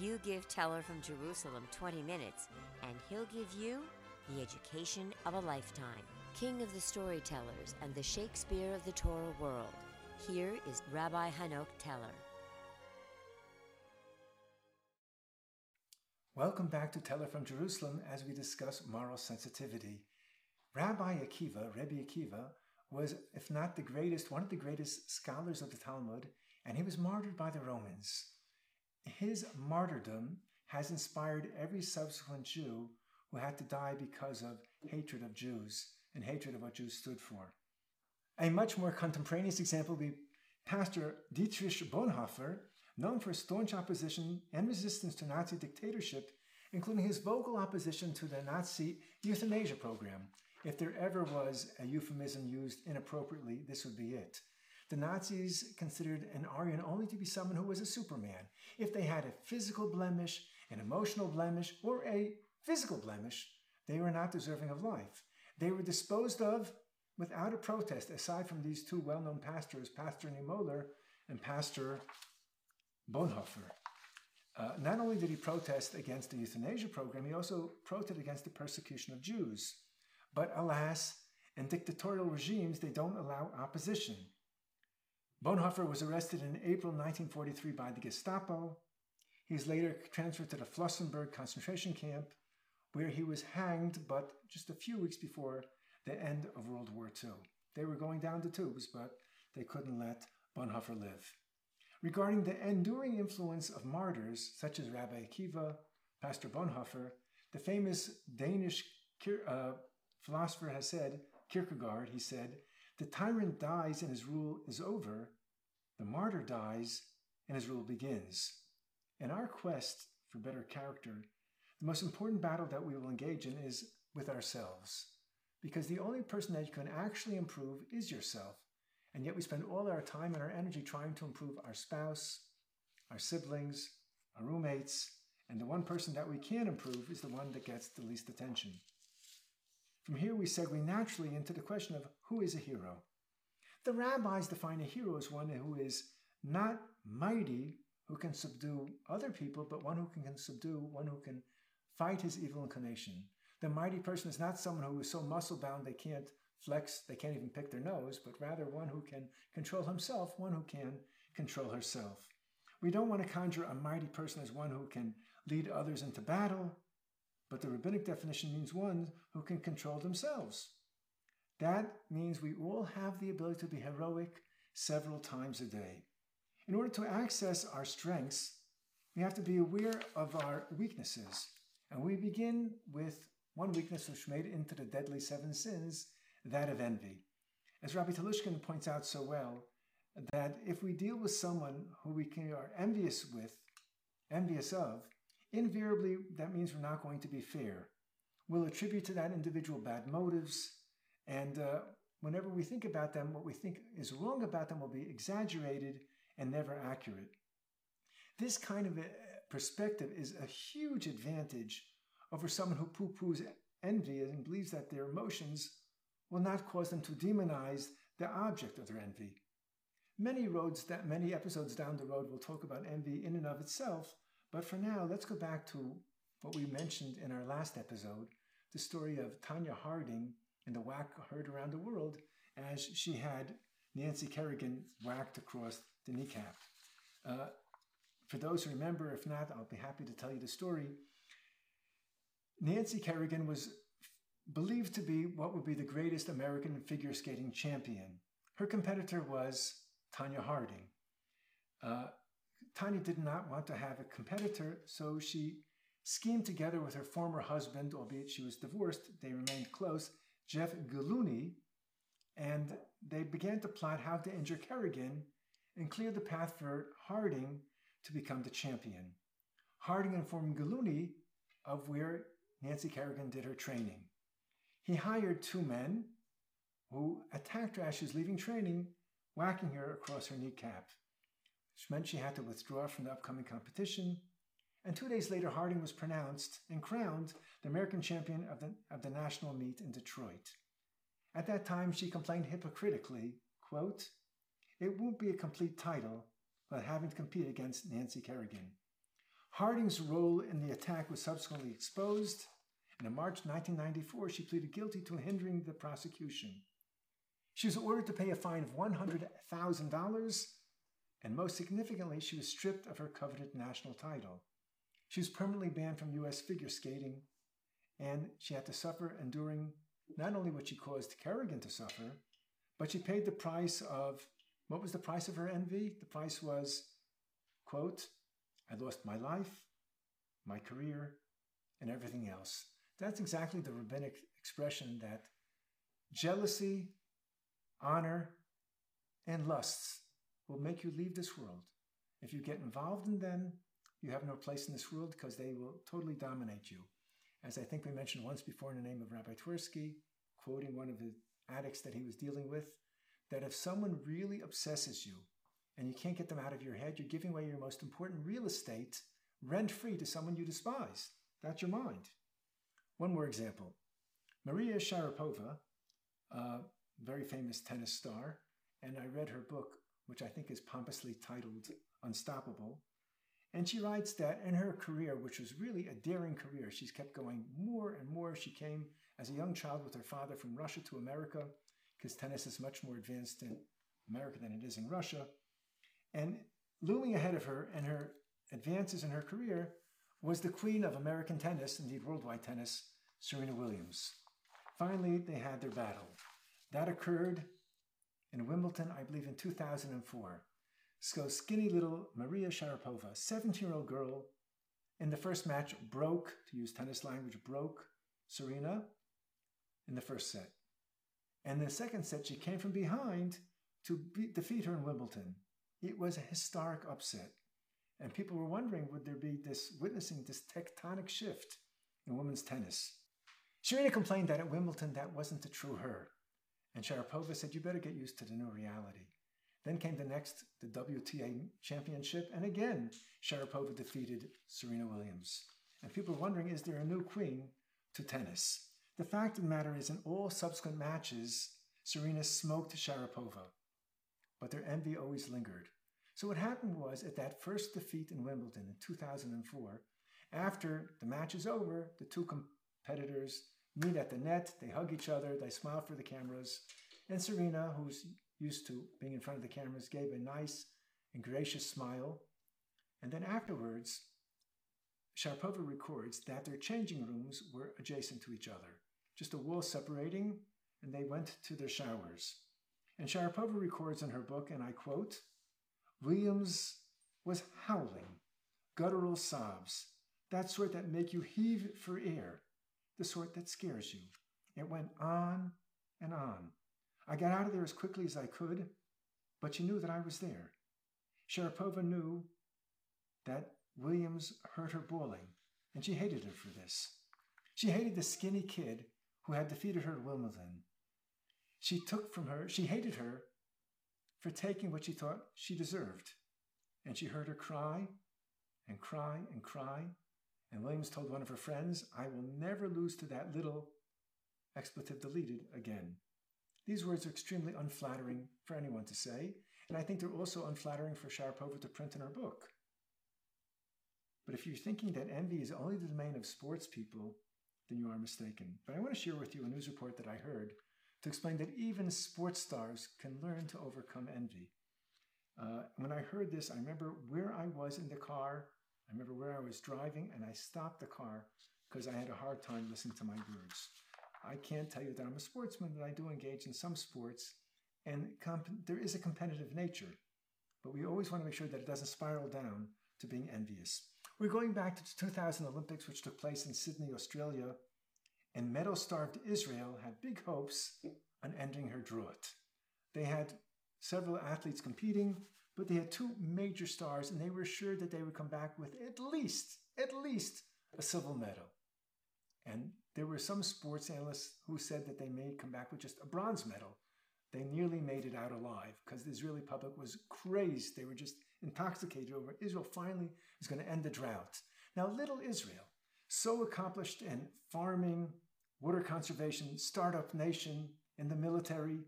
You give Teller from Jerusalem 20 minutes, and he'll give you the education of a lifetime. King of the storytellers and the Shakespeare of the Torah world. Here is Rabbi Hanoch Teller. Welcome back to Teller from Jerusalem as we discuss moral sensitivity. Rabbi Akiva, Rebbe Akiva, was, if not the greatest, one of the greatest scholars of the Talmud, and he was martyred by the Romans. His martyrdom has inspired every subsequent Jew who had to die because of hatred of Jews and hatred of what Jews stood for. A much more contemporaneous example would be Pastor Dietrich Bonhoeffer, known for staunch opposition and resistance to Nazi dictatorship, including his vocal opposition to the Nazi euthanasia program. If there ever was a euphemism used inappropriately, this would be it. The Nazis considered an Aryan only to be someone who was a Superman. If they had a physical blemish, an emotional blemish, or a physical blemish, they were not deserving of life. They were disposed of without a protest, aside from these two well known pastors, Pastor Niemöller and Pastor Bonhoeffer. Uh, not only did he protest against the euthanasia program, he also protested against the persecution of Jews. But alas, in dictatorial regimes, they don't allow opposition. Bonhoeffer was arrested in April 1943 by the Gestapo. He was later transferred to the Flossenburg concentration camp, where he was hanged, but just a few weeks before the end of World War II. They were going down the tubes, but they couldn't let Bonhoeffer live. Regarding the enduring influence of martyrs such as Rabbi Akiva, Pastor Bonhoeffer, the famous Danish uh, philosopher has said, Kierkegaard, he said, the tyrant dies and his rule is over, the martyr dies and his rule begins. In our quest for better character, the most important battle that we will engage in is with ourselves, because the only person that you can actually improve is yourself. And yet we spend all our time and our energy trying to improve our spouse, our siblings, our roommates, and the one person that we can improve is the one that gets the least attention. From here, we segue naturally into the question of who is a hero. The rabbis define a hero as one who is not mighty, who can subdue other people, but one who can subdue, one who can fight his evil inclination. The mighty person is not someone who is so muscle bound they can't flex, they can't even pick their nose, but rather one who can control himself, one who can control herself. We don't want to conjure a mighty person as one who can lead others into battle, but the rabbinic definition means one who can control themselves. That means we all have the ability to be heroic several times a day. In order to access our strengths, we have to be aware of our weaknesses. And we begin with one weakness which made into the deadly seven sins, that of envy. As Rabbi Telushkin points out so well, that if we deal with someone who we are envious with, envious of, invariably that means we're not going to be fair. We'll attribute to that individual bad motives, and uh, whenever we think about them, what we think is wrong about them will be exaggerated and never accurate. This kind of perspective is a huge advantage over someone who poo poos envy and believes that their emotions will not cause them to demonize the object of their envy. Many roads that many episodes down the road will talk about envy in and of itself, but for now, let's go back to what we mentioned in our last episode, the story of Tonya Harding and the whack heard around the world as she had Nancy Kerrigan whacked across the kneecap. Uh, for those who remember, if not, I'll be happy to tell you the story. Nancy Kerrigan was believed to be what would be the greatest American figure skating champion. Her competitor was Tonya Harding. Uh, Tonya did not want to have a competitor, so she schemed together with her former husband, albeit she was divorced, they remained close, Jeff Gillooly, and they began to plot how to injure Kerrigan and clear the path for Harding to become the champion. Harding informed Gillooly of where Nancy Kerrigan did her training. He hired two men who attacked her as she was leaving training, whacking her across her kneecap, she had to withdraw from the upcoming competition. And two days later, Harding was pronounced and crowned the American champion of the, of the national meet in Detroit. At that time, she complained hypocritically, quote, It won't be a complete title, but having to compete against Nancy Kerrigan. Harding's role in the attack was subsequently exposed, and in March 1994, she pleaded guilty to hindering the prosecution. She was ordered to pay a fine of $100,000, and most significantly, she was stripped of her coveted national title. She was permanently banned from U.S. figure skating, and she had to suffer enduring not only what she caused Kerrigan to suffer, but she paid the price of what was the price of her envy? The price was, quote, I lost my life, my career, and everything else. That's exactly the rabbinic expression that jealousy, honor, and lusts will make you leave this world. If you get involved in them, you have no place in this world because they will totally dominate you. As I think we mentioned once before in the name of Rabbi Twersky, quoting one of the addicts that he was dealing with, that if someone really obsesses you and you can't get them out of your head, you're giving away your most important real estate rent free to someone you despise. That's your mind. One more example Maria Sharapova, a very famous tennis star, and I read her book, which I think is pompously titled Unstoppable. And she writes that in her career, which was really a daring career, she's kept going more and more. She came as a young child with her father from Russia to America because tennis is much more advanced in America than it is in Russia. And looming ahead of her and her advances in her career was the queen of American tennis, indeed worldwide tennis, Serena Williams. Finally, they had their battle. That occurred in Wimbledon, I believe, in 2004. So skinny little Maria Sharapova, 17 year old girl, in the first match broke, to use tennis language, broke Serena in the first set. And the second set, she came from behind to defeat her in Wimbledon. It was a historic upset. And people were wondering would there be this witnessing this tectonic shift in women's tennis? Serena complained that at Wimbledon that wasn't the true her. And Sharapova said, You better get used to the new reality. Then came the next, the WTA championship, and again, Sharapova defeated Serena Williams. And people are wondering, is there a new queen to tennis? The fact of the matter is, in all subsequent matches, Serena smoked Sharapova, but their envy always lingered. So what happened was, at that first defeat in Wimbledon in 2004, after the match is over, the two competitors meet at the net, they hug each other, they smile for the cameras, and Serena, who's used to being in front of the cameras, gave a nice and gracious smile. And then afterwards, Sharapova records that their changing rooms were adjacent to each other just a wall separating, and they went to their showers. And Sharapova records in her book, and I quote Williams was howling, guttural sobs, that sort that make you heave for air, the sort that scares you. It went on and on. I got out of there as quickly as I could, but she knew that I was there. Sharapova knew that Williams heard her bawling, and she hated her for this. She hated the skinny kid who had defeated her at Wimbledon. She took from her, she hated her for taking what she thought she deserved. And she heard her cry and cry and cry. And Williams told one of her friends, I will never lose to that little expletive deleted again. These words are extremely unflattering for anyone to say, and I think they're also unflattering for Sharapova to print in her book. But if you're thinking that envy is only the domain of sports people, then you are mistaken. But I want to share with you a news report that I heard to explain that even sports stars can learn to overcome envy. Uh, when I heard this, I remember where I was in the car. Remember where I was driving, and I stopped the car because I had a hard time listening to my words. I can't tell you that I'm a sportsman, but I do engage in some sports, and comp- there is a competitive nature. But we always want to make sure that it doesn't spiral down to being envious. We're going back to the 2000 Olympics, which took place in Sydney, Australia, and medal starved Israel had big hopes on ending her drought. They had several athletes competing, but they had two major stars, and they were sure that they would come back with at least, at least a silver medal. And there were some sports analysts who said that they may come back with just a bronze medal. They nearly made it out alive because the Israeli public was crazed. They were just intoxicated over Israel finally is going to end the drought. Now, little Israel, so accomplished in farming, water conservation, startup nation, in the military,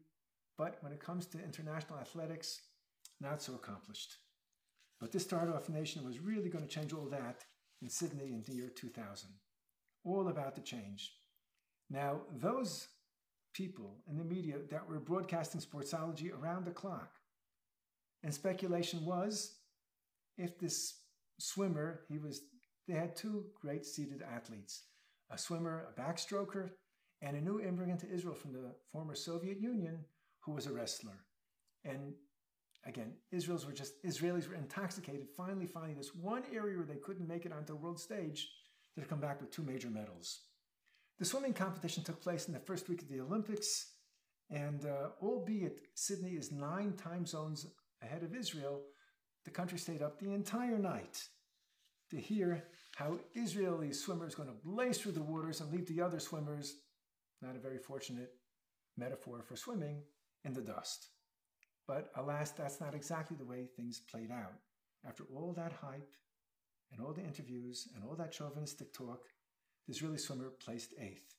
but when it comes to international athletics, not so accomplished. But this startup nation was really going to change all that in Sydney in the year 2000. All about to change. Now, those people in the media that were broadcasting sportsology around the clock, and speculation was if this swimmer, he was, they had two great seated athletes, a swimmer, a backstroker, and a new immigrant to Israel from the former Soviet Union who was a wrestler. And again, Israelis were just Israelis were intoxicated, finally finding this one area where they couldn't make it onto the world stage had come back with two major medals. The swimming competition took place in the first week of the Olympics, and uh, albeit Sydney is nine time zones ahead of Israel, the country stayed up the entire night to hear how Israeli swimmers going to blaze through the waters and leave the other swimmers, not a very fortunate metaphor for swimming, in the dust. But alas, that's not exactly the way things played out. After all that hype and all the interviews and all that chauvinistic talk, the Israeli swimmer placed eighth.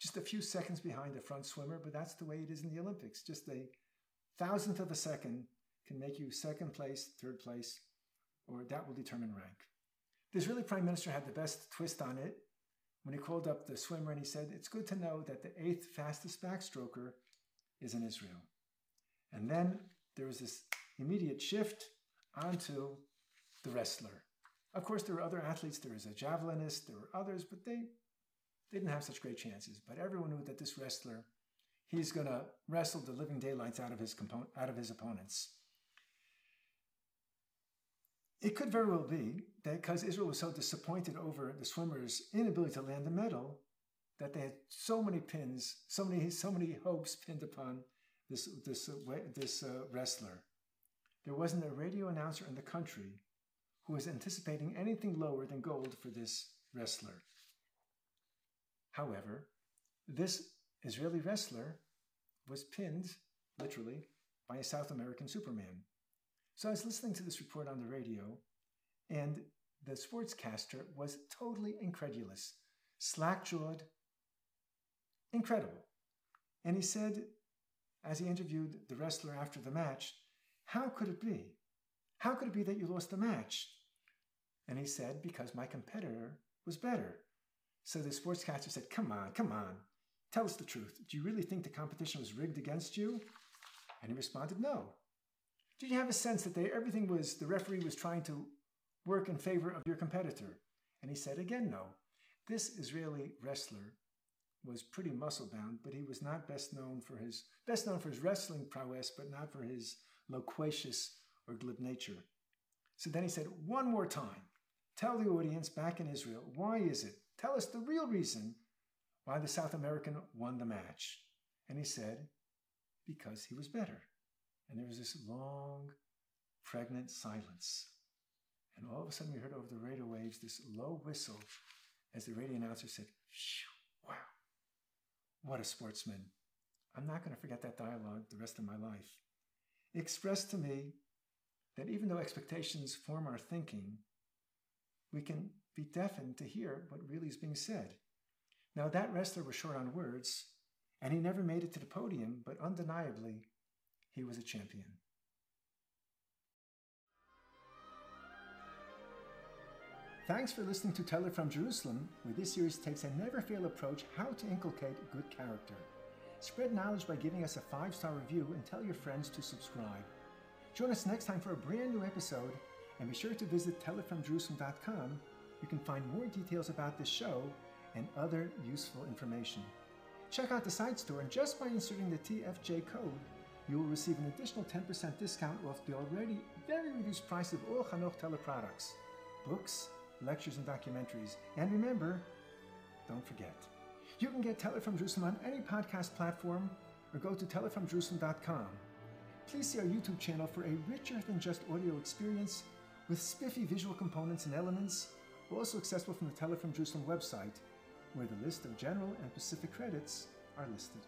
Just a few seconds behind the front swimmer, but that's the way it is in the Olympics. Just a thousandth of a second can make you second place, third place, or that will determine rank. The Israeli prime minister had the best twist on it when he called up the swimmer and he said, It's good to know that the eighth fastest backstroker is in Israel. And then there was this immediate shift onto the wrestler. Of course, there were other athletes. There was a javelinist, there were others, but they didn't have such great chances. But everyone knew that this wrestler, he's going to wrestle the living daylights out of his out of his opponents. It could very well be that because Israel was so disappointed over the swimmers' inability to land a medal, that they had so many pins, so many, so many hopes pinned upon this, this, uh, this uh, wrestler. There wasn't a radio announcer in the country who was anticipating anything lower than gold for this wrestler. However, this Israeli wrestler was pinned, literally, by a South American Superman. So I was listening to this report on the radio, and the sportscaster was totally incredulous, slack jawed, incredible. And he said, as he interviewed the wrestler after the match, How could it be? How could it be that you lost the match? And he said, Because my competitor was better. So the sportscaster said, Come on, come on. Tell us the truth. Do you really think the competition was rigged against you? And he responded, No. Did you have a sense that they, everything was, the referee was trying to work in favor of your competitor? And he said again, No. This Israeli wrestler was pretty muscle bound, but he was not best known for his best known for his wrestling prowess, but not for his loquacious or glib nature. So then he said, One more time, tell the audience back in Israel, why is it? Tell us the real reason why the South American won the match. And he said, Because he was better. And there was this long, pregnant silence. And all of a sudden, we heard over the radio waves this low whistle as the radio announcer said, Wow, what a sportsman. I'm not going to forget that dialogue the rest of my life. It expressed to me that even though expectations form our thinking, we can be deafened to hear what really is being said. Now, that wrestler was short on words, and he never made it to the podium, but undeniably, he was a champion. Thanks for listening to Teller from Jerusalem, where this series takes a never fail approach how to inculcate good character. Spread knowledge by giving us a five star review and tell your friends to subscribe. Join us next time for a brand new episode, and be sure to visit tellerfromjerusalem.com. You can find more details about this show and other useful information. Check out the site store, and just by inserting the TFJ code, you will receive an additional 10% discount off the already very reduced price of all Hanoch Teller products, books, lectures, and documentaries. And remember, don't forget, you can get Teller from Jerusalem on any podcast platform or go to tellerfromjerusalem.com. Please see our YouTube channel for a richer than just audio experience with spiffy visual components and elements, also accessible from the Teller from Jerusalem website, where the list of general and specific credits are listed.